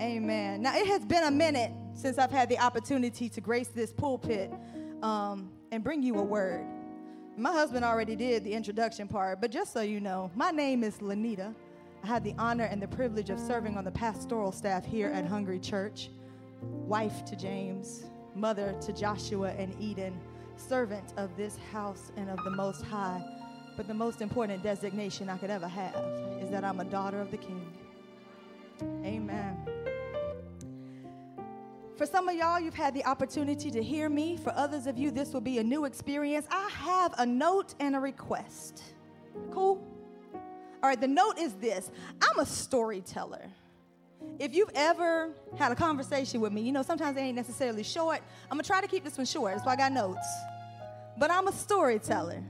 Amen. Now, it has been a minute since I've had the opportunity to grace this pulpit um, and bring you a word. My husband already did the introduction part, but just so you know, my name is Lanita. I had the honor and the privilege of serving on the pastoral staff here at Hungry Church, wife to James, mother to Joshua and Eden, servant of this house and of the Most High. But the most important designation I could ever have is that I'm a daughter of the King. Amen. For some of y'all, you've had the opportunity to hear me. For others of you, this will be a new experience. I have a note and a request. Cool? All right, the note is this I'm a storyteller. If you've ever had a conversation with me, you know, sometimes they ain't necessarily short. I'm gonna try to keep this one short, that's why I got notes. But I'm a storyteller.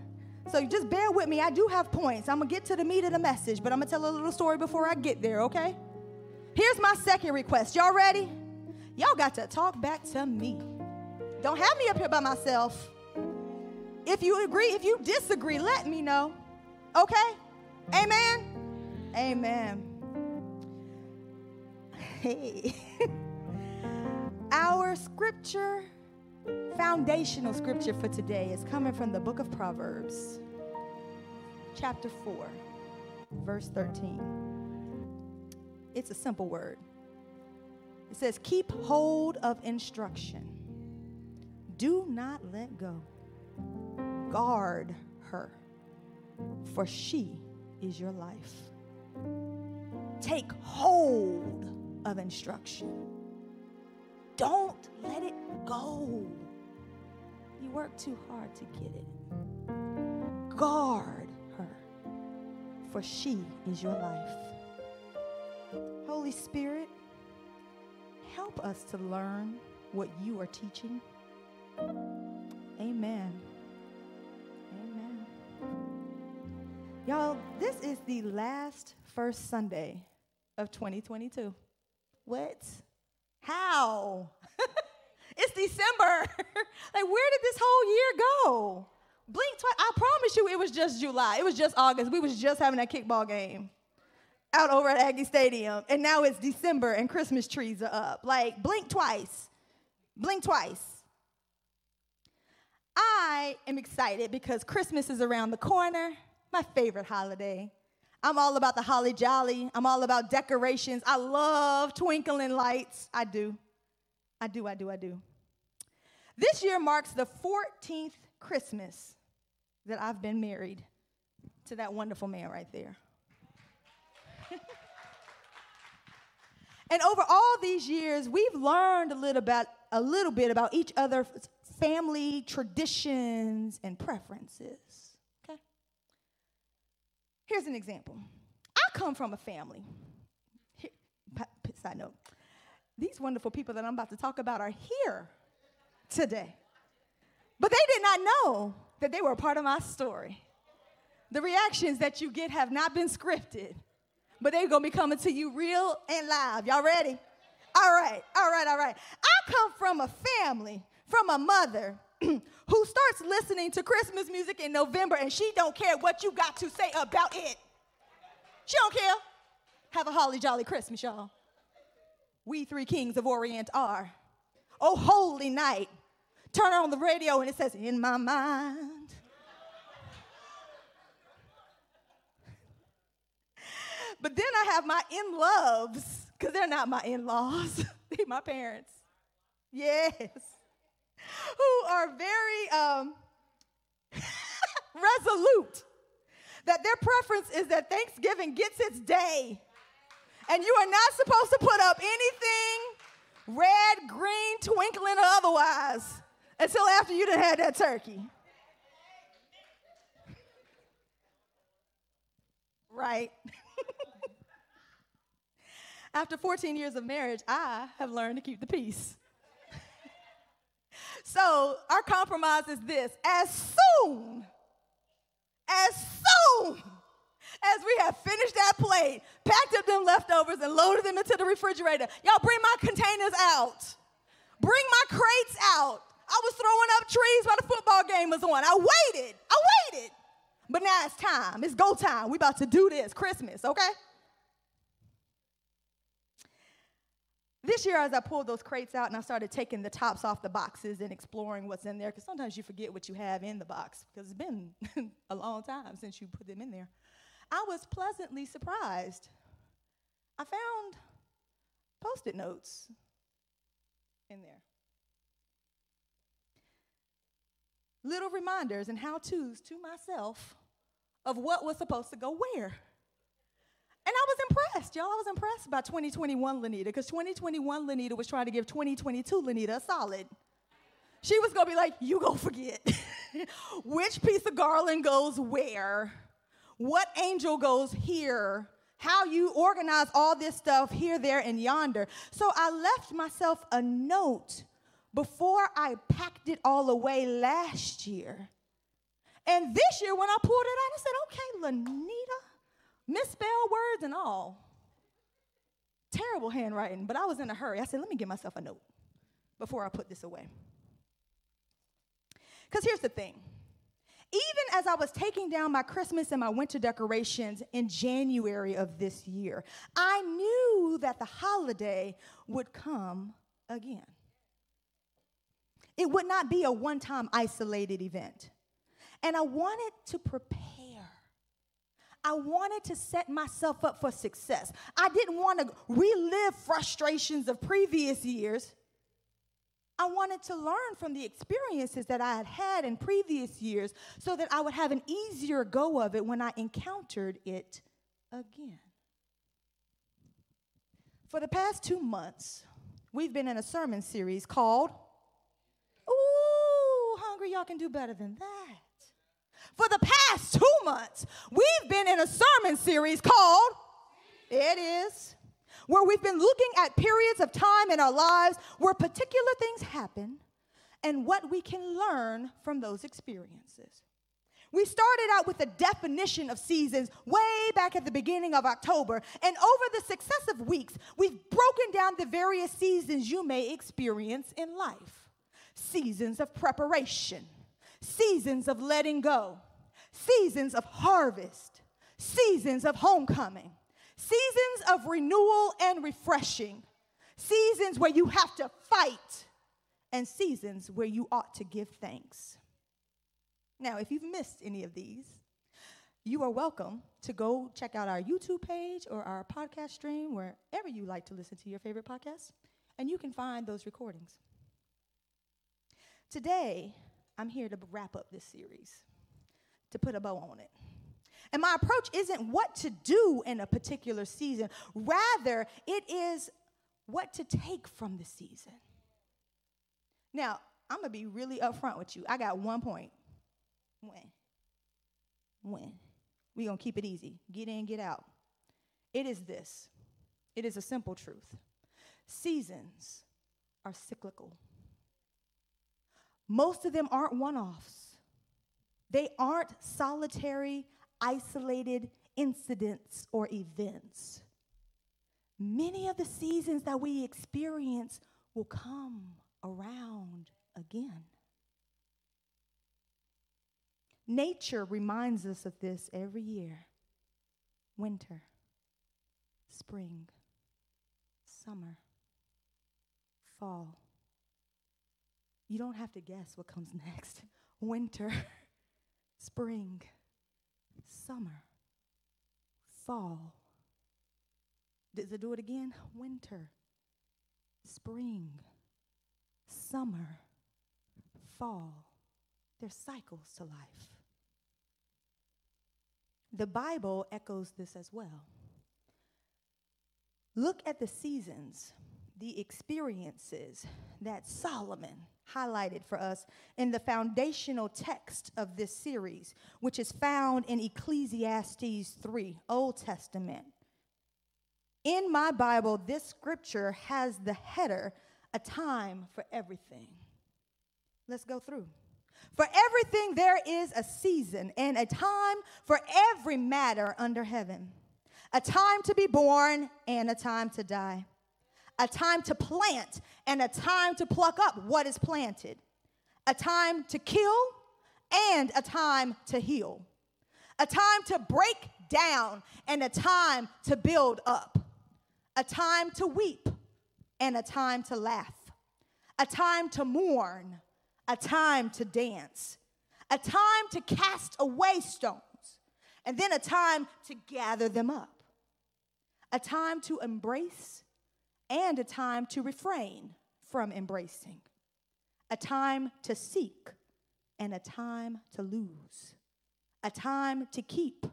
So just bear with me. I do have points. I'm gonna get to the meat of the message, but I'm gonna tell a little story before I get there, okay? Here's my second request. Y'all ready? Y'all got to talk back to me. Don't have me up here by myself. If you agree, if you disagree, let me know. Okay? Amen? Amen. Hey. Our scripture, foundational scripture for today, is coming from the book of Proverbs, chapter 4, verse 13. It's a simple word. It says, Keep hold of instruction. Do not let go. Guard her, for she is your life. Take hold of instruction. Don't let it go. You work too hard to get it. Guard her, for she is your life. Holy Spirit, help us to learn what you are teaching. Amen. Amen. Y'all, this is the last first Sunday of 2022. What? How? it's December. like, where did this whole year go? Blink twice. I promise you it was just July. It was just August. We was just having that kickball game out over at Aggie Stadium, and now it's December and Christmas trees are up. Like, blink twice. Blink twice. I am excited because Christmas is around the corner, my favorite holiday. I'm all about the holly jolly. I'm all about decorations. I love twinkling lights. I do. I do, I do, I do. This year marks the 14th Christmas that I've been married to that wonderful man right there. And over all these years, we've learned a little about a little bit about each other's family traditions and preferences. Okay? Here's an example. I come from a family. Here, side note. These wonderful people that I'm about to talk about are here today. But they did not know that they were a part of my story. The reactions that you get have not been scripted but they're gonna be coming to you real and live. Y'all ready? All right, all right, all right. I come from a family, from a mother who starts listening to Christmas music in November and she don't care what you got to say about it. She don't care. Have a holly jolly Christmas, y'all. We three kings of Orient are. Oh, holy night. Turn on the radio and it says, In my mind. But then I have my in loves, because they're not my in laws, they're my parents. Yes. Who are very um, resolute that their preference is that Thanksgiving gets its day. And you are not supposed to put up anything red, green, twinkling, or otherwise until after you done had that turkey. Right. After 14 years of marriage, I have learned to keep the peace. so our compromise is this as soon, as soon as we have finished that plate, packed up them leftovers and loaded them into the refrigerator, y'all bring my containers out. Bring my crates out. I was throwing up trees while the football game was on. I waited. I waited. But now it's time. It's go time. We about to do this Christmas, okay? This year, as I pulled those crates out and I started taking the tops off the boxes and exploring what's in there, because sometimes you forget what you have in the box, because it's been a long time since you put them in there, I was pleasantly surprised. I found post it notes in there. Little reminders and how to's to myself of what was supposed to go where. And I was impressed, y'all. I was impressed by 2021 Lanita because 2021 Lanita was trying to give 2022 Lanita a solid. She was gonna be like, you go forget which piece of garland goes where, what angel goes here, how you organize all this stuff here, there, and yonder. So I left myself a note before I packed it all away last year. And this year, when I pulled it out, I said, okay, Lanita, misspelled words and all. Terrible handwriting, but I was in a hurry. I said, let me give myself a note before I put this away. Because here's the thing even as I was taking down my Christmas and my winter decorations in January of this year, I knew that the holiday would come again. It would not be a one time isolated event. And I wanted to prepare. I wanted to set myself up for success. I didn't want to relive frustrations of previous years. I wanted to learn from the experiences that I had had in previous years so that I would have an easier go of it when I encountered it again. For the past two months, we've been in a sermon series called Ooh, Hungry, y'all can do better than that. For the past two months, we've been in a sermon series called It Is where we've been looking at periods of time in our lives where particular things happen and what we can learn from those experiences. We started out with a definition of seasons way back at the beginning of October, and over the successive weeks, we've broken down the various seasons you may experience in life. Seasons of preparation, seasons of letting go, seasons of harvest, seasons of homecoming, seasons of renewal and refreshing, seasons where you have to fight, and seasons where you ought to give thanks. Now, if you've missed any of these, you are welcome to go check out our YouTube page or our podcast stream, wherever you like to listen to your favorite podcasts, and you can find those recordings. Today, I'm here to wrap up this series, to put a bow on it. And my approach isn't what to do in a particular season, rather, it is what to take from the season. Now, I'm gonna be really upfront with you. I got one point. When? When? we gonna keep it easy. Get in, get out. It is this it is a simple truth. Seasons are cyclical. Most of them aren't one offs, they aren't solitary isolated incidents or events. Many of the seasons that we experience will come around again. Nature reminds us of this every year winter, spring, summer, fall. You don't have to guess what comes next winter, spring, summer, fall. Does it do it again? Winter, spring, summer, fall. There's cycles to life. The Bible echoes this as well. Look at the seasons, the experiences that Solomon highlighted for us in the foundational text of this series, which is found in Ecclesiastes 3, Old Testament. In my Bible, this scripture has the header, a time for everything. Let's go through. For everything, there is a season and a time for every matter under heaven, a time to be born and a time to die a time to plant and a time to pluck up what is planted, a time to kill and a time to heal, a time to break down and a time to build up, a time to weep and a time to laugh, a time to mourn, a time to dance, a time to cast away stones, and then a time to gather them up, a time to embrace and a time to refrain from embracing, a time to seek and a time to lose, a time to keep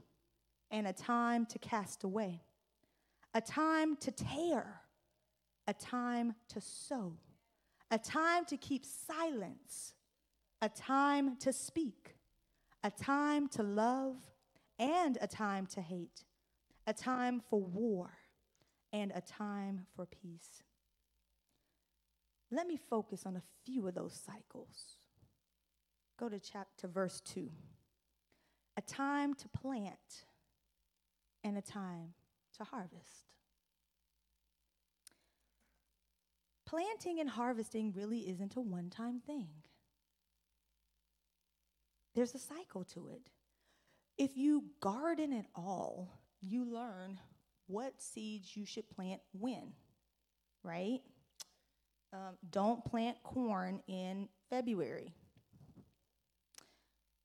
and a time to cast away, a time to tear, a time to sow, a time to keep silence, a time to speak, a time to love and a time to hate, a time for war and a time for peace. Let me focus on a few of those cycles. Go to chapter verse 2. A time to plant and a time to harvest. Planting and harvesting really isn't a one time thing, there's a cycle to it. If you garden at all, you learn what seeds you should plant when, right? Um, don't plant corn in February.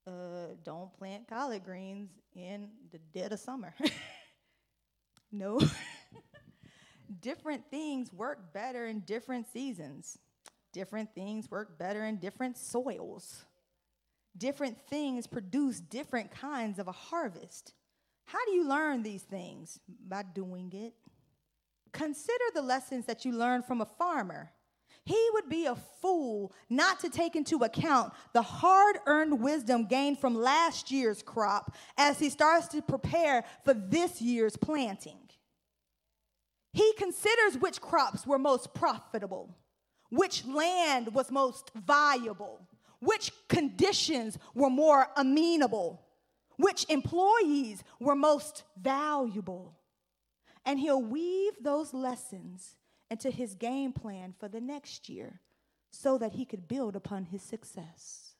Uh, don't plant collard greens in the dead of summer. no. different things work better in different seasons. Different things work better in different soils. Different things produce different kinds of a harvest. How do you learn these things? By doing it. Consider the lessons that you learn from a farmer. He would be a fool not to take into account the hard earned wisdom gained from last year's crop as he starts to prepare for this year's planting. He considers which crops were most profitable, which land was most viable, which conditions were more amenable, which employees were most valuable. And he'll weave those lessons into his game plan for the next year so that he could build upon his success.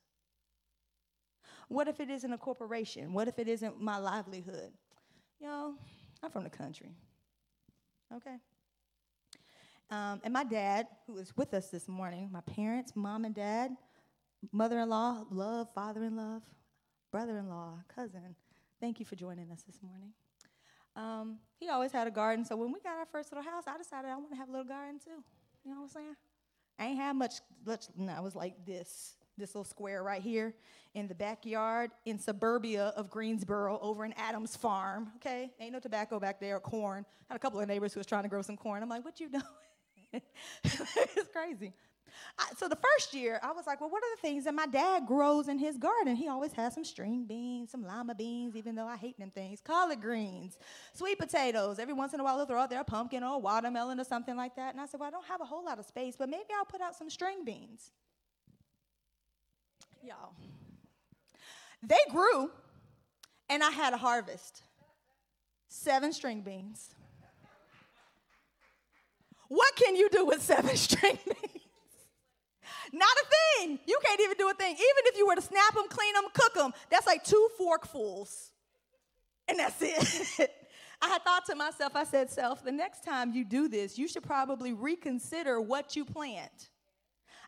What if it isn't a corporation? What if it isn't my livelihood? Yo, I'm from the country. Okay? Um, and my dad, who is with us this morning, my parents, mom and dad, mother in law, love, father in love, brother in law, cousin, thank you for joining us this morning. Um, he always had a garden, so when we got our first little house, I decided I want to have a little garden too. You know what I'm saying? I ain't had much, much no, it was like this, this little square right here in the backyard in suburbia of Greensboro over in Adams Farm, okay? Ain't no tobacco back there or corn. I had a couple of neighbors who was trying to grow some corn. I'm like, what you doing? it's crazy. I, so the first year, I was like, well, what are the things that my dad grows in his garden? He always has some string beans, some lima beans, even though I hate them things, collard greens, sweet potatoes. Every once in a while, they'll throw out there a pumpkin or a watermelon or something like that. And I said, well, I don't have a whole lot of space, but maybe I'll put out some string beans. Y'all. They grew, and I had a harvest. Seven string beans. What can you do with seven string beans? Not a thing. You can't even do a thing. Even if you were to snap them, clean them, cook them, that's like two forkfuls. And that's it. I had thought to myself, I said, Self, the next time you do this, you should probably reconsider what you plant.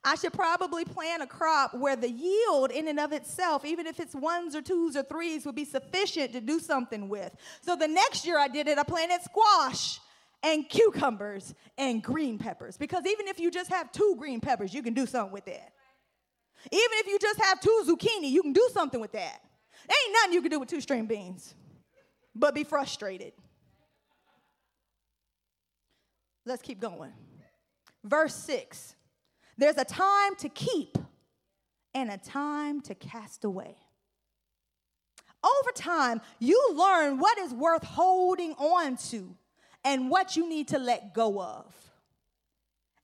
I should probably plant a crop where the yield, in and of itself, even if it's ones or twos or threes, would be sufficient to do something with. So the next year I did it, I planted squash and cucumbers and green peppers. Because even if you just have two green peppers, you can do something with that. Even if you just have two zucchini, you can do something with that. Ain't nothing you can do with two string beans, but be frustrated. Let's keep going. Verse 6 There's a time to keep and a time to cast away. Over time, you learn what is worth holding on to and what you need to let go of.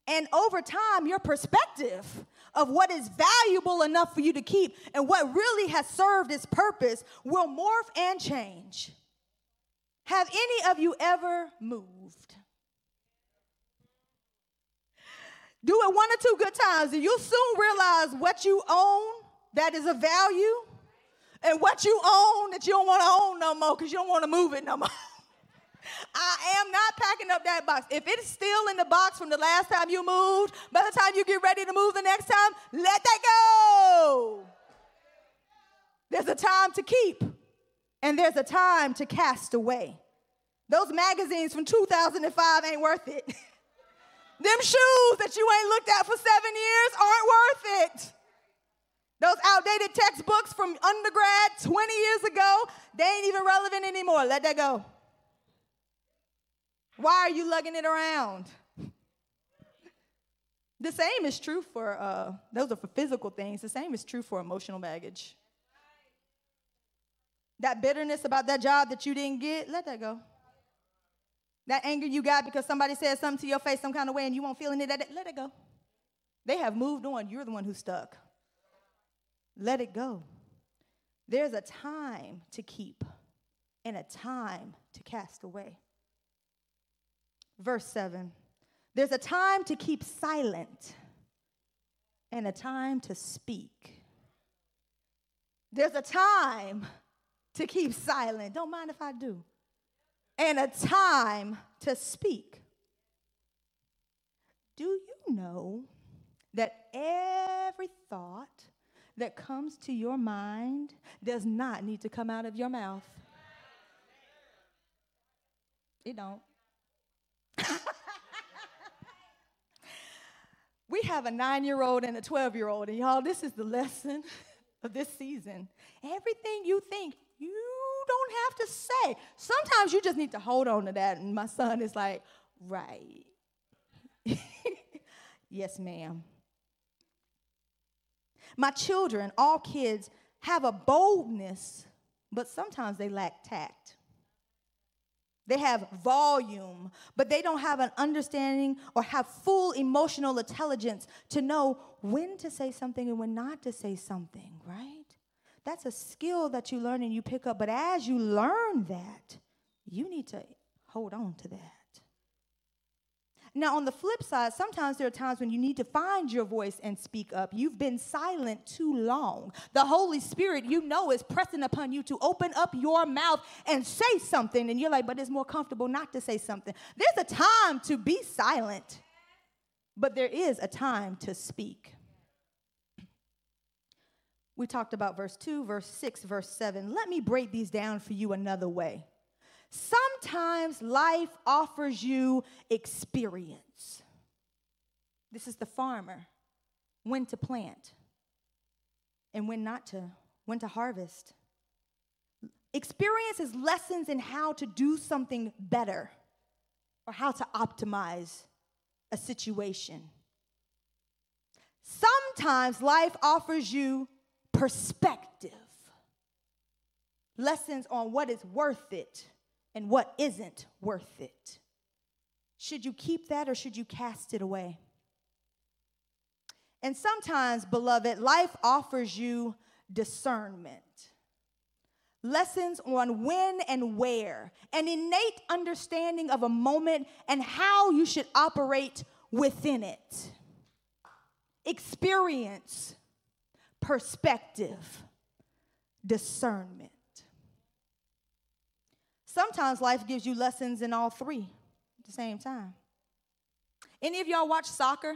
And over time, your perspective of what is valuable enough for you to keep and what really has served its purpose will morph and change. Have any of you ever moved? Do it one or two good times, and you'll soon realize what you own that is of value and what you own that you don't want to own no more because you don't want to move it no more. I am not packing up that box. If it's still in the box from the last time you moved, by the time you get ready to move the next time, let that go. There's a time to keep, and there's a time to cast away. Those magazines from 2005 ain't worth it. Them shoes that you ain't looked at for seven years aren't worth it. Those outdated textbooks from undergrad 20 years ago, they ain't even relevant anymore. Let that go. Why are you lugging it around? The same is true for, uh, those are for physical things. The same is true for emotional baggage. That bitterness about that job that you didn't get, let that go. That anger you got because somebody said something to your face some kind of way and you won't feel it, that let it go. They have moved on. You're the one who's stuck. Let it go. There's a time to keep and a time to cast away. Verse 7 There's a time to keep silent and a time to speak. There's a time to keep silent. Don't mind if I do. And a time to speak. Do you know that every thought that comes to your mind does not need to come out of your mouth? It don't. We have a nine year old and a 12 year old, and y'all, this is the lesson of this season. Everything you think, you don't have to say. Sometimes you just need to hold on to that. And my son is like, right. yes, ma'am. My children, all kids, have a boldness, but sometimes they lack tact. They have volume, but they don't have an understanding or have full emotional intelligence to know when to say something and when not to say something, right? That's a skill that you learn and you pick up. But as you learn that, you need to hold on to that. Now, on the flip side, sometimes there are times when you need to find your voice and speak up. You've been silent too long. The Holy Spirit, you know, is pressing upon you to open up your mouth and say something. And you're like, but it's more comfortable not to say something. There's a time to be silent, but there is a time to speak. We talked about verse 2, verse 6, verse 7. Let me break these down for you another way. Sometimes life offers you experience. This is the farmer when to plant and when not to, when to harvest. Experience is lessons in how to do something better or how to optimize a situation. Sometimes life offers you perspective, lessons on what is worth it and what isn't worth it. Should you keep that or should you cast it away? And sometimes, beloved, life offers you discernment, lessons on when and where, an innate understanding of a moment and how you should operate within it, experience, perspective, discernment. Sometimes life gives you lessons in all three at the same time. Any of y'all watch soccer?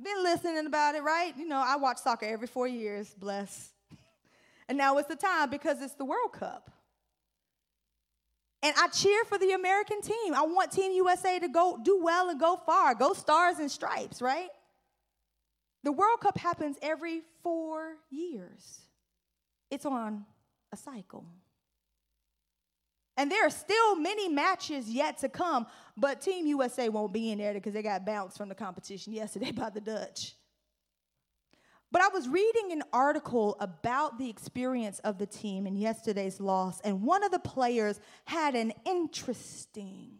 Been listening about it, right? You know, I watch soccer every four years, bless. And now it's the time because it's the World Cup. And I cheer for the American team. I want Team USA to go do well and go far, go stars and stripes, right? The World Cup happens every four years. It's on a cycle. And there are still many matches yet to come, but Team USA won't be in there because they got bounced from the competition yesterday by the Dutch. But I was reading an article about the experience of the team in yesterday's loss, and one of the players had an interesting,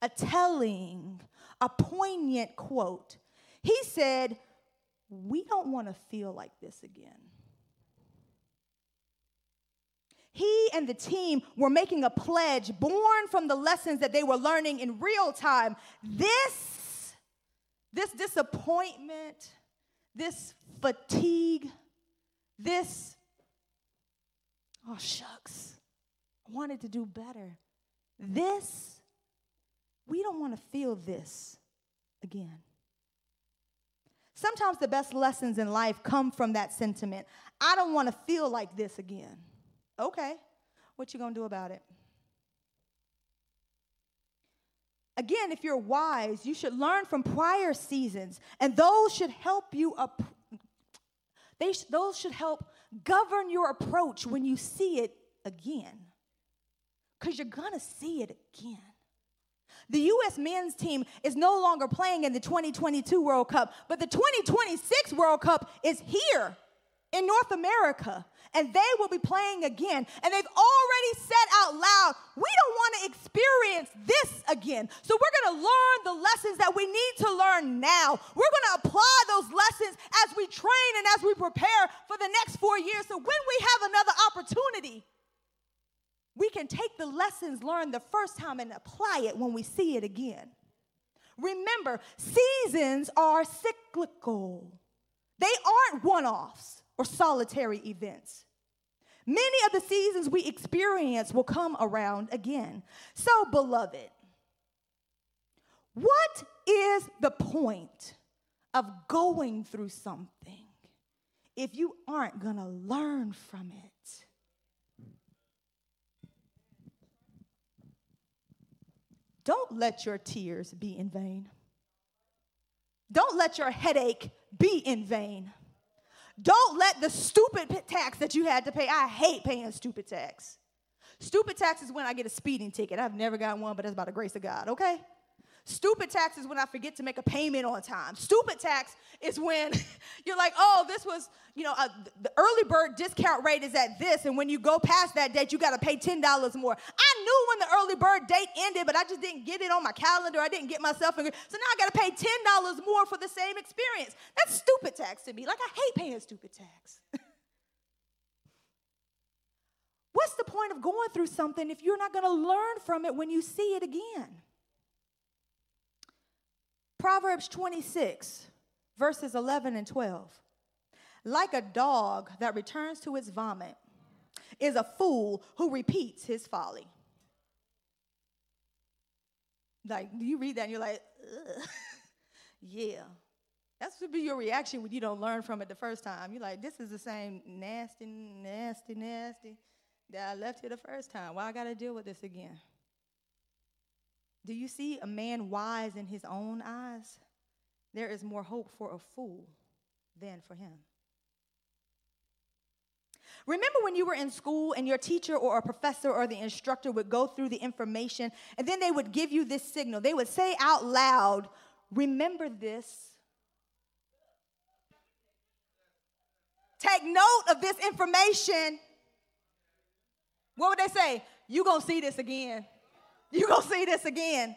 a telling, a poignant quote. He said, We don't want to feel like this again he and the team were making a pledge born from the lessons that they were learning in real time. This, this disappointment, this fatigue, this, oh shucks, I wanted to do better. This, we don't want to feel this again. Sometimes the best lessons in life come from that sentiment. I don't want to feel like this again. Okay, what you to do about it? Again, if you're wise, you should learn from prior seasons, and those should help you up. They sh- those should help govern your approach when you see it again. Because you're gonna see it again. The U.S. men's team is no longer playing in the 2022 World Cup, but the 2026 World Cup is here in North America and they will be playing again. And they've already said out loud, we don't want to experience this again. So we're going to learn the lessons that we need to learn now. We're going to apply those lessons as we train and as we prepare for the next four years. So when we have another opportunity, we can take the lessons learned the first time and apply it when we see it again. Remember, seasons are cyclical, they aren't one offs or solitary events. Many of the seasons we experience will come around again. So, beloved, what is the point of going through something if you aren't going to learn from it? Don't let your tears be in vain. Don't let your headache be in vain. Don't let the stupid tax that you had to pay. I hate paying stupid tax. Stupid tax is when I get a speeding ticket. I've never got one, but that's by the grace of God, okay? Stupid tax is when I forget to make a payment on time. Stupid tax is when you're like, oh, this was, you know, uh, the early bird discount rate is at this, and when you go past that date, you got to pay $10 more. I knew when the early bird date ended, but I just didn't get it on my calendar. I didn't get myself, in, so now I got to pay $10 more for the same experience. That's stupid tax to me. Like, I hate paying stupid tax. What's the point of going through something if you're not going to learn from it when you see it again? Proverbs 26, verses 11 and 12. Like a dog that returns to its vomit is a fool who repeats his folly. Like, you read that and you're like, yeah. That's to be your reaction when you don't learn from it the first time. You're like, this is the same nasty, nasty, nasty that I left here the first time. Why I got to deal with this again? Do you see a man wise in his own eyes? There is more hope for a fool than for him. Remember when you were in school and your teacher or a professor or the instructor would go through the information and then they would give you this signal? They would say out loud, Remember this. Take note of this information. What would they say? You're going to see this again. You're going to see this again.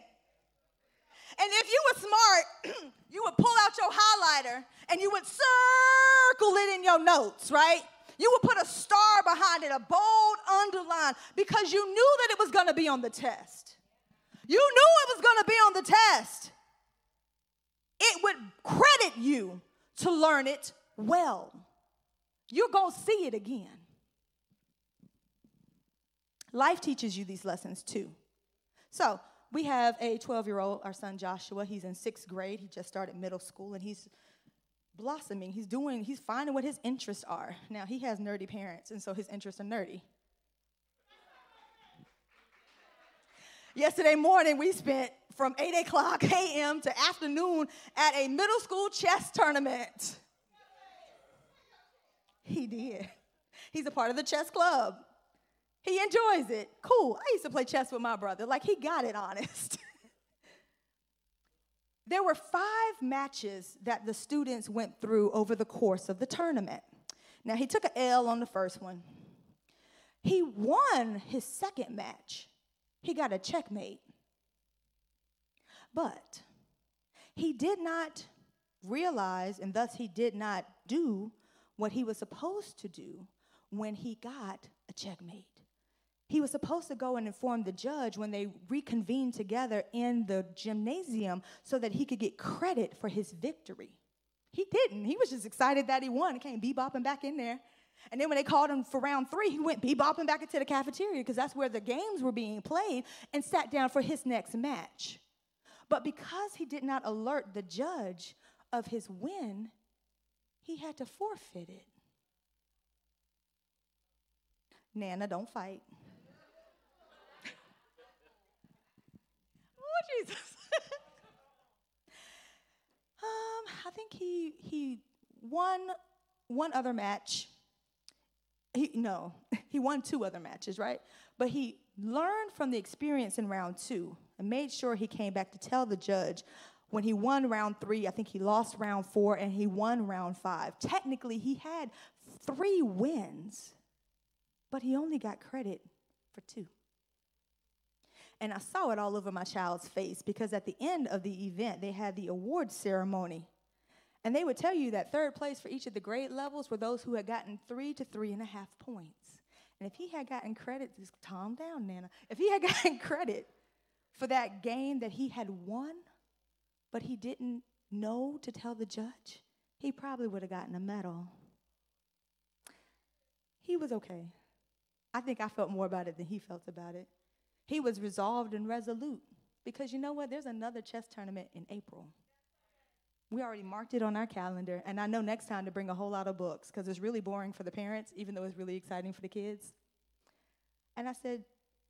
And if you were smart, you would pull out your highlighter and you would circle it in your notes, right? You would put a star behind it, a bold underline, because you knew that it was going to be on the test. You knew it was going to be on the test. It would credit you to learn it well. You're going to see it again. Life teaches you these lessons too. So we have a 12 year old, our son Joshua. He's in sixth grade. He just started middle school and he's blossoming. He's doing, he's finding what his interests are. Now, he has nerdy parents, and so his interests are nerdy. Yesterday morning, we spent from 8 o'clock a.m. to afternoon at a middle school chess tournament. He did. He's a part of the chess club. He enjoys it. Cool. I used to play chess with my brother. Like, he got it honest. there were five matches that the students went through over the course of the tournament. Now, he took an L on the first one. He won his second match, he got a checkmate. But he did not realize, and thus he did not do what he was supposed to do when he got a checkmate. He was supposed to go and inform the judge when they reconvened together in the gymnasium so that he could get credit for his victory. He didn't. He was just excited that he won. He came bebopping back in there. And then when they called him for round three, he went bebopping back into the cafeteria because that's where the games were being played and sat down for his next match. But because he did not alert the judge of his win, he had to forfeit it. Nana, don't fight. Jesus. um, I think he he won one other match. He no, he won two other matches, right? But he learned from the experience in round two and made sure he came back to tell the judge when he won round three, I think he lost round four and he won round five. Technically, he had three wins, but he only got credit for two. And I saw it all over my child's face because at the end of the event, they had the award ceremony. And they would tell you that third place for each of the grade levels were those who had gotten three to three and a half points. And if he had gotten credit, just calm down, Nana. If he had gotten credit for that game that he had won, but he didn't know to tell the judge, he probably would have gotten a medal. He was okay. I think I felt more about it than he felt about it. He was resolved and resolute because you know what? There's another chess tournament in April. We already marked it on our calendar, and I know next time to bring a whole lot of books because it's really boring for the parents, even though it's really exciting for the kids. And I said,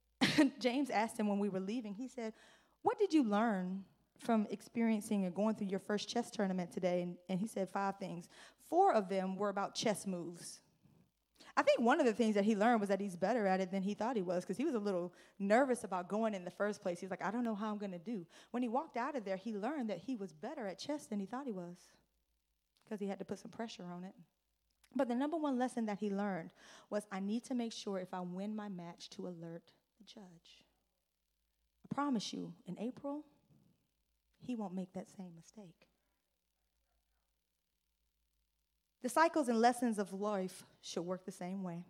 James asked him when we were leaving, he said, What did you learn from experiencing and going through your first chess tournament today? And, and he said five things. Four of them were about chess moves. I think one of the things that he learned was that he's better at it than he thought he was because he was a little nervous about going in the first place. He's like, I don't know how I'm going to do. When he walked out of there, he learned that he was better at chess than he thought he was because he had to put some pressure on it. But the number one lesson that he learned was I need to make sure if I win my match to alert the judge. I promise you, in April, he won't make that same mistake. The cycles and lessons of life should work the same way.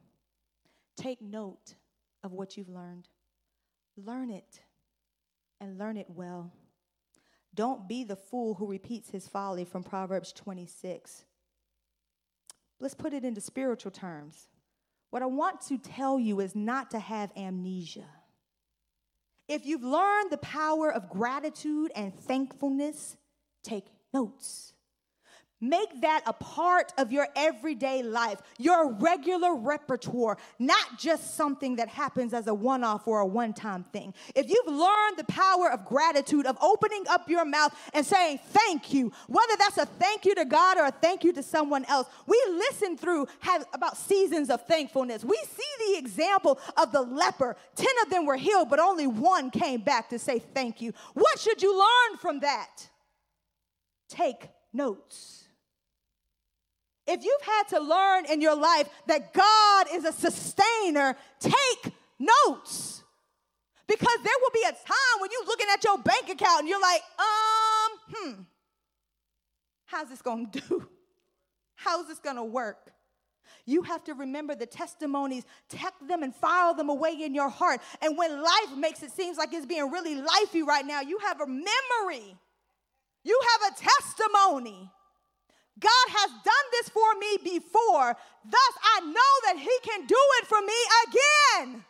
Take note of what you've learned, learn it, and learn it well. Don't be the fool who repeats his folly from Proverbs 26. Let's put it into spiritual terms. What I want to tell you is not to have amnesia. If you've learned the power of gratitude and thankfulness, take notes. Make that a part of your everyday life, your regular repertoire, not just something that happens as a one off or a one time thing. If you've learned the power of gratitude, of opening up your mouth and saying thank you, whether that's a thank you to God or a thank you to someone else, we listen through have about seasons of thankfulness. We see the example of the leper. Ten of them were healed, but only one came back to say thank you. What should you learn from that? Take notes. If you've had to learn in your life that God is a sustainer, take notes. Because there will be a time when you're looking at your bank account and you're like, um, hmm, how's this gonna do? How's this gonna work? You have to remember the testimonies, tuck them and file them away in your heart. And when life makes it seems like it's being really lifey right now, you have a memory. You have a testimony God has done this for me before, thus I know that He can do it for me again.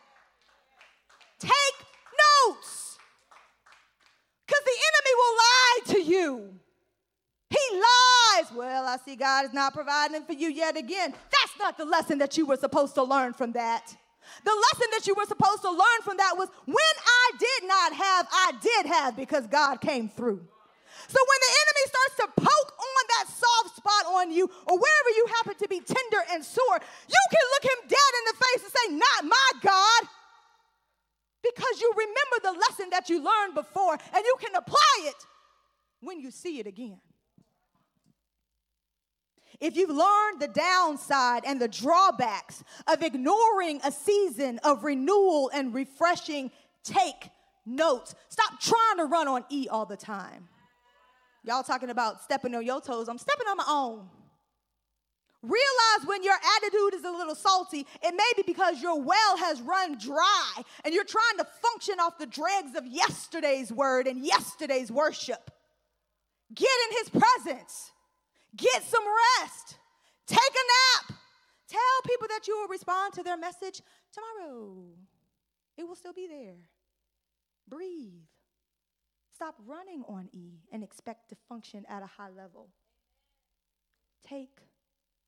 Take notes. Because the enemy will lie to you. He lies. Well, I see God is not providing for you yet again. That's not the lesson that you were supposed to learn from that. The lesson that you were supposed to learn from that was when I did not have, I did have because God came through. So when the enemy starts to poke on that soft spot on you or wherever you happen to be tender and sore, you can look him dead in the face and say, Not my God. Because you remember the lesson that you learned before and you can apply it when you see it again. If you've learned the downside and the drawbacks of ignoring a season of renewal and refreshing, take notes. Stop trying to run on E all the time. Y'all talking about stepping on your toes. I'm stepping on my own. Realize when your attitude is a little salty, it may be because your well has run dry and you're trying to function off the dregs of yesterday's word and yesterday's worship. Get in his presence, get some rest, take a nap, Tell people that you will respond to their message tomorrow. It will still be there. Breathe. Stop running on E and expect to function at a high level. Take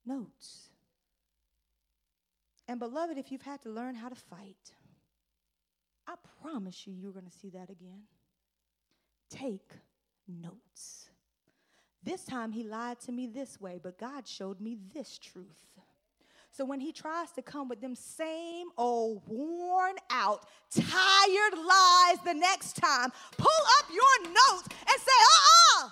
notes. And, beloved, if you've had to learn how to fight, I promise you, you're going to see that again. Take notes. This time he lied to me this way, but God showed me this truth. So when he tries to come with them same old worn out, tired lies the next time, pull up your notes and say, uh uh-uh, uh,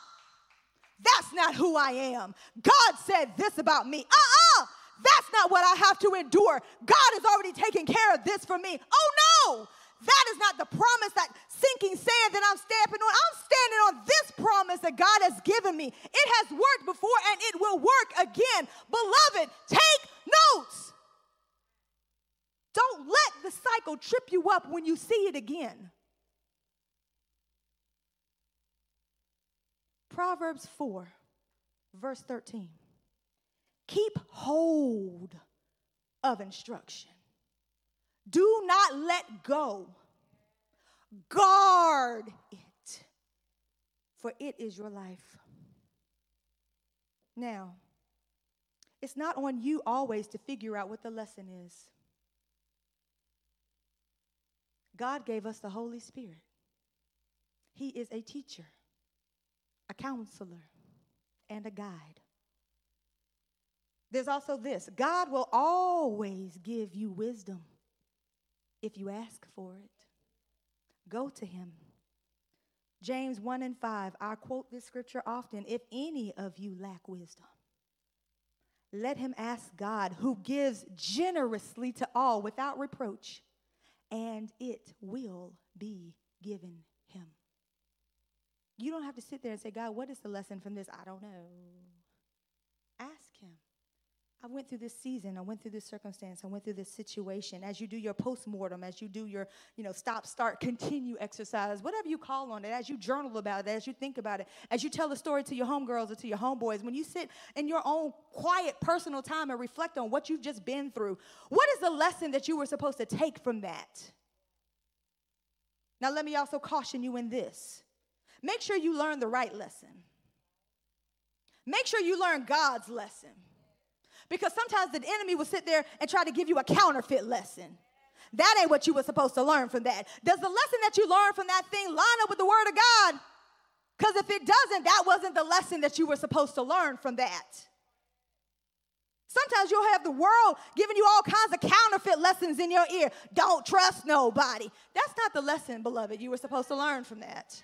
that's not who I am. God said this about me. Uh uh-uh, uh, that's not what I have to endure. God has already taken care of this for me. Oh no, that is not the promise, that sinking sand that I'm stepping on. I'm standing on this promise that God has given me. It has worked before and it will work again. Beloved, take Don't let the cycle trip you up when you see it again. Proverbs 4, verse 13. Keep hold of instruction do not let go. Guard it, for it is your life. Now, it's not on you always to figure out what the lesson is. God gave us the Holy Spirit. He is a teacher, a counselor, and a guide. There's also this God will always give you wisdom if you ask for it. Go to him. James 1 and 5, I quote this scripture often. If any of you lack wisdom, let him ask God, who gives generously to all without reproach, and it will be given him. You don't have to sit there and say, God, what is the lesson from this? I don't know. I went through this season, I went through this circumstance, I went through this situation. As you do your postmortem, as you do your, you know, stop, start, continue exercise, whatever you call on it, as you journal about it, as you think about it, as you tell the story to your homegirls or to your homeboys, when you sit in your own quiet personal time and reflect on what you've just been through, what is the lesson that you were supposed to take from that? Now, let me also caution you in this make sure you learn the right lesson, make sure you learn God's lesson. Because sometimes the enemy will sit there and try to give you a counterfeit lesson. That ain't what you were supposed to learn from that. Does the lesson that you learned from that thing line up with the word of God? Because if it doesn't, that wasn't the lesson that you were supposed to learn from that. Sometimes you'll have the world giving you all kinds of counterfeit lessons in your ear. Don't trust nobody. That's not the lesson, beloved, you were supposed to learn from that.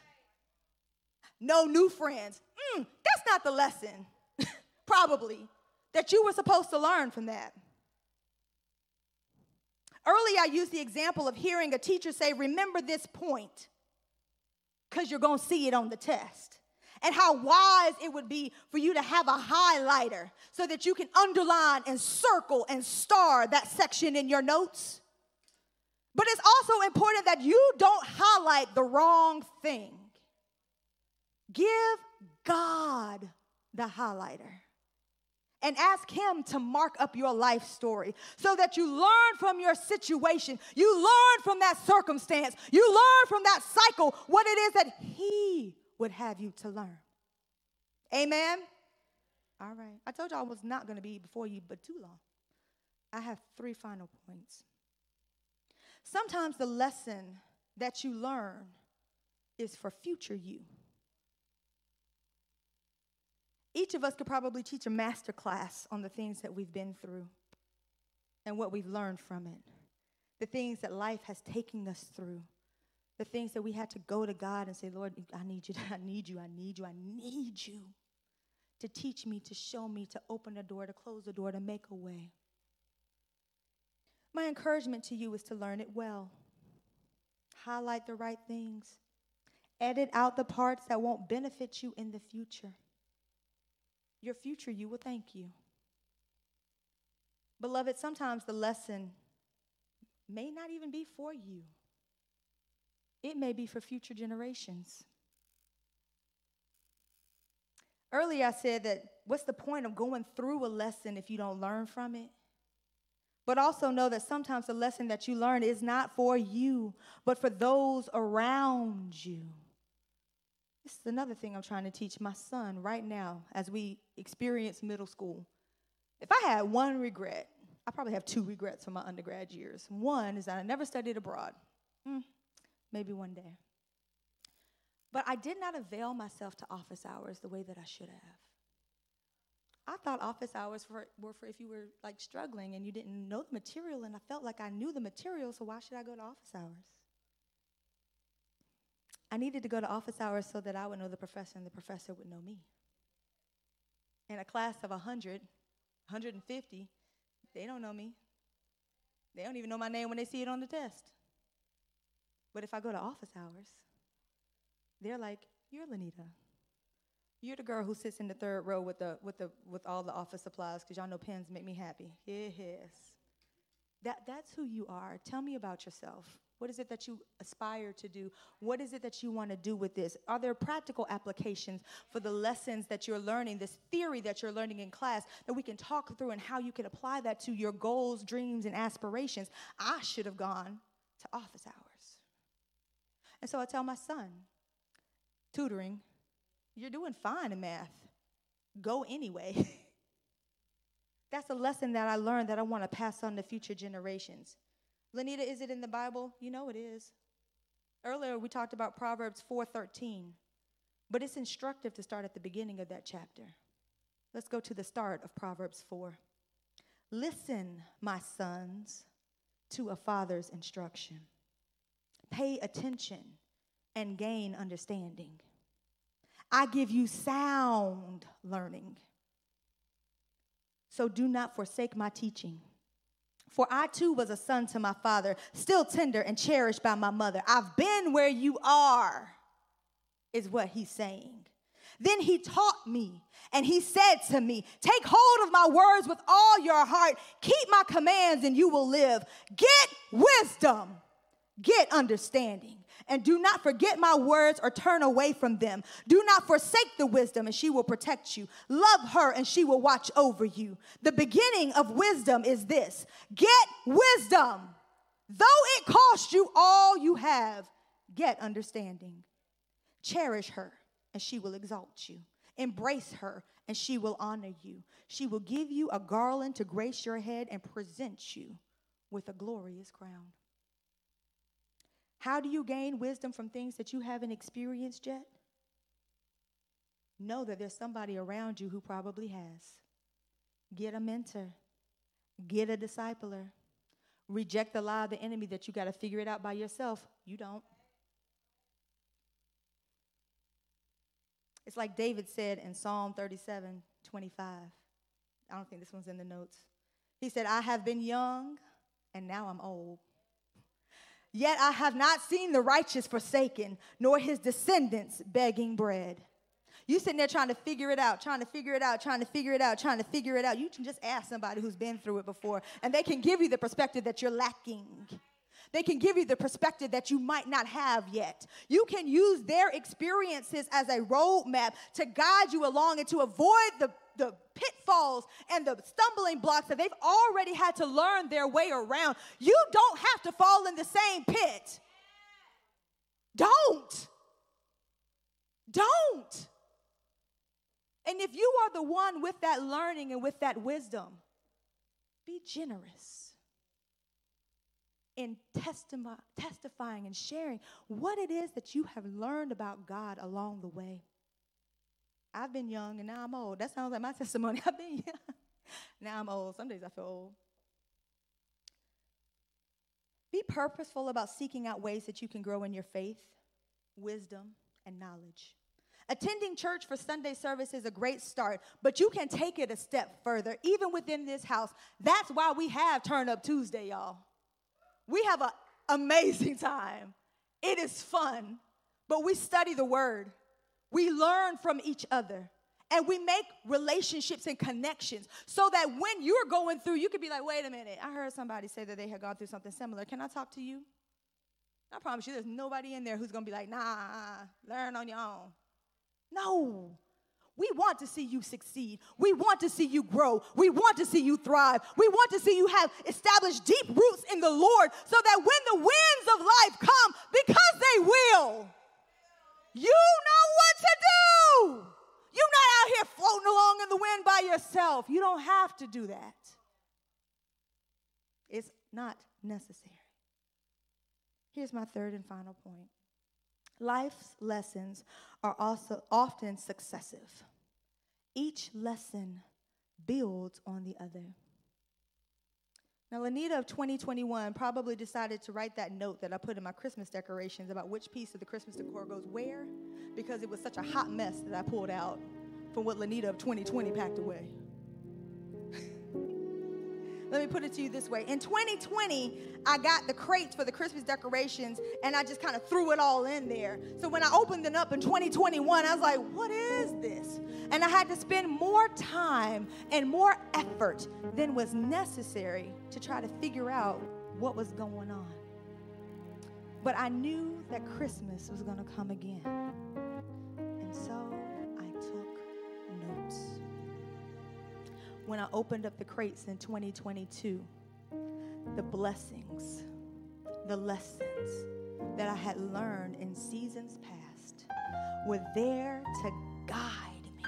No new friends. Mm, that's not the lesson, probably that you were supposed to learn from that. Earlier, I used the example of hearing a teacher say, Remember this point, because you're going to see it on the test. And how wise it would be for you to have a highlighter so that you can underline and circle and star that section in your notes. But it's also important that you don't highlight the wrong thing. Give God the highlighter and ask Him to mark up your life story so that you learn from your situation, you learn from that circumstance, you learn from that cycle what it is that He would have you to learn. Amen? All right. I told you I was not going to be before you, but too long. I have three final points. Sometimes the lesson that you learn is for future you. Each of us could probably teach a master class on the things that we've been through and what we've learned from it, the things that life has taken us through, the things that we had to go to God and say, Lord, I need you, I need you, I need you, I need you to teach me, to show me, to open a door, to close the door, to make a way. My encouragement to you is to learn it well. Highlight the right things. Edit out the parts that won't benefit you in the future your future you will thank you. Beloved, sometimes the lesson may not even be for you, it may be for future generations. Earlier, I said that what's the point of going through a lesson if you don't learn from it? But also know that sometimes the lesson that you learn is not for you, but for those around you. This is another thing I'm trying to teach my son right now as we experience middle school. If I had one regret, I probably have two regrets from my undergrad years. One is that I never studied abroad. Mm, maybe one day. But I did not avail myself to office hours the way that I should have. I thought office hours for, were for if you were like struggling and you didn't know the material, and I felt like I knew the material, so why should I go to office hours? I needed to go to office hours so that I would know the professor and the professor would know me. In a class of 100, 150, they don't know me. They don't even know my name when they see it on the test. But if I go to office hours, they're like, You're Lanita. You're the girl who sits in the third row with, the, with, the, with all the office supplies because y'all know pens make me happy. Yes. That, that's who you are. Tell me about yourself. What is it that you aspire to do? What is it that you want to do with this? Are there practical applications for the lessons that you're learning, this theory that you're learning in class that we can talk through and how you can apply that to your goals, dreams, and aspirations? I should have gone to office hours. And so I tell my son, tutoring, you're doing fine in math. Go anyway. That's a lesson that I learned that I want to pass on to future generations. Lanita, is it in the Bible? You know it is. Earlier we talked about Proverbs 4:13. But it's instructive to start at the beginning of that chapter. Let's go to the start of Proverbs 4. Listen, my sons, to a father's instruction. Pay attention and gain understanding. I give you sound learning. So do not forsake my teaching. For I too was a son to my father, still tender and cherished by my mother. I've been where you are, is what he's saying. Then he taught me, and he said to me, Take hold of my words with all your heart, keep my commands, and you will live. Get wisdom, get understanding. And do not forget my words or turn away from them. Do not forsake the wisdom, and she will protect you. Love her, and she will watch over you. The beginning of wisdom is this get wisdom. Though it cost you all you have, get understanding. Cherish her, and she will exalt you. Embrace her, and she will honor you. She will give you a garland to grace your head and present you with a glorious crown. How do you gain wisdom from things that you haven't experienced yet? Know that there's somebody around you who probably has. Get a mentor, get a discipler. Reject the lie of the enemy that you got to figure it out by yourself. You don't. It's like David said in Psalm 37 25. I don't think this one's in the notes. He said, I have been young and now I'm old. Yet I have not seen the righteous forsaken, nor his descendants begging bread. You sitting there trying to figure it out, trying to figure it out, trying to figure it out, trying to figure it out. You can just ask somebody who's been through it before, and they can give you the perspective that you're lacking. They can give you the perspective that you might not have yet. You can use their experiences as a roadmap to guide you along and to avoid the the pitfalls and the stumbling blocks that they've already had to learn their way around. You don't have to fall in the same pit. Don't. Don't. And if you are the one with that learning and with that wisdom, be generous in testi- testifying and sharing what it is that you have learned about God along the way. I've been young and now I'm old. That sounds like my testimony. I've been young. now I'm old. Some days I feel old. Be purposeful about seeking out ways that you can grow in your faith, wisdom, and knowledge. Attending church for Sunday service is a great start, but you can take it a step further, even within this house. That's why we have Turn Up Tuesday, y'all. We have an amazing time. It is fun, but we study the word. We learn from each other and we make relationships and connections so that when you're going through, you could be like, wait a minute, I heard somebody say that they had gone through something similar. Can I talk to you? I promise you, there's nobody in there who's gonna be like, nah, learn on your own. No. We want to see you succeed. We want to see you grow. We want to see you thrive. We want to see you have established deep roots in the Lord so that when the winds of life come, because they will, you know You're not out here floating along in the wind by yourself. You don't have to do that. It's not necessary. Here's my third and final point life's lessons are also often successive, each lesson builds on the other. Now, Lanita of 2021 probably decided to write that note that I put in my Christmas decorations about which piece of the Christmas decor goes where because it was such a hot mess that I pulled out from what Lanita of 2020 packed away. Let me put it to you this way. In 2020, I got the crates for the Christmas decorations and I just kind of threw it all in there. So when I opened it up in 2021, I was like, what is this? And I had to spend more time and more effort than was necessary to try to figure out what was going on. But I knew that Christmas was going to come again. So when I opened up the crates in 2022, the blessings, the lessons that I had learned in seasons past were there to guide me,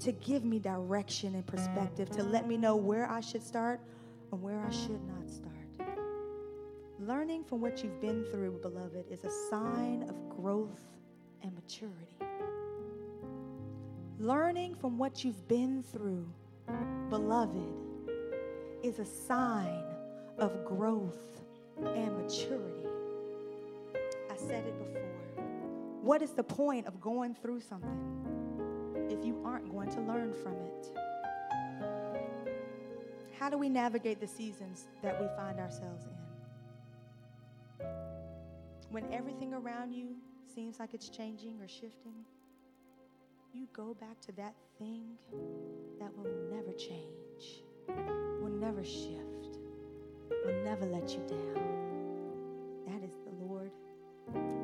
to give me direction and perspective, to let me know where I should start and where I should not start. Learning from what you've been through, beloved, is a sign of growth and maturity. Learning from what you've been through, beloved, is a sign of growth and maturity. I said it before. What is the point of going through something if you aren't going to learn from it? How do we navigate the seasons that we find ourselves in? When everything around you seems like it's changing or shifting, you go back to that thing that will never change, will never shift, will never let you down. That is the Lord.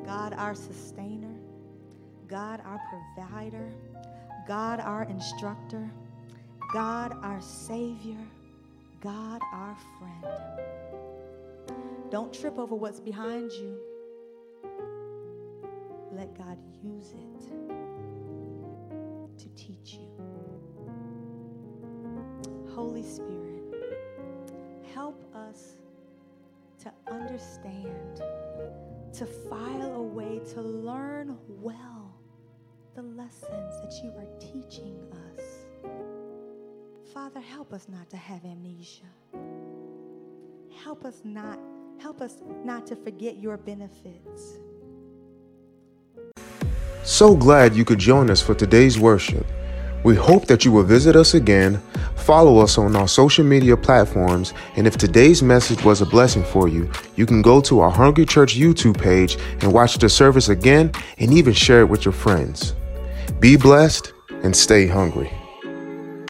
God, our sustainer, God, our provider, God, our instructor, God, our Savior, God, our friend. Don't trip over what's behind you. Let God use it to teach you. Holy Spirit, help us to understand, to file away, to learn well the lessons that you are teaching us. Father, help us not to have amnesia. Help us not, help us not to forget your benefits. So glad you could join us for today's worship. We hope that you will visit us again, follow us on our social media platforms, and if today's message was a blessing for you, you can go to our Hungry Church YouTube page and watch the service again and even share it with your friends. Be blessed and stay hungry.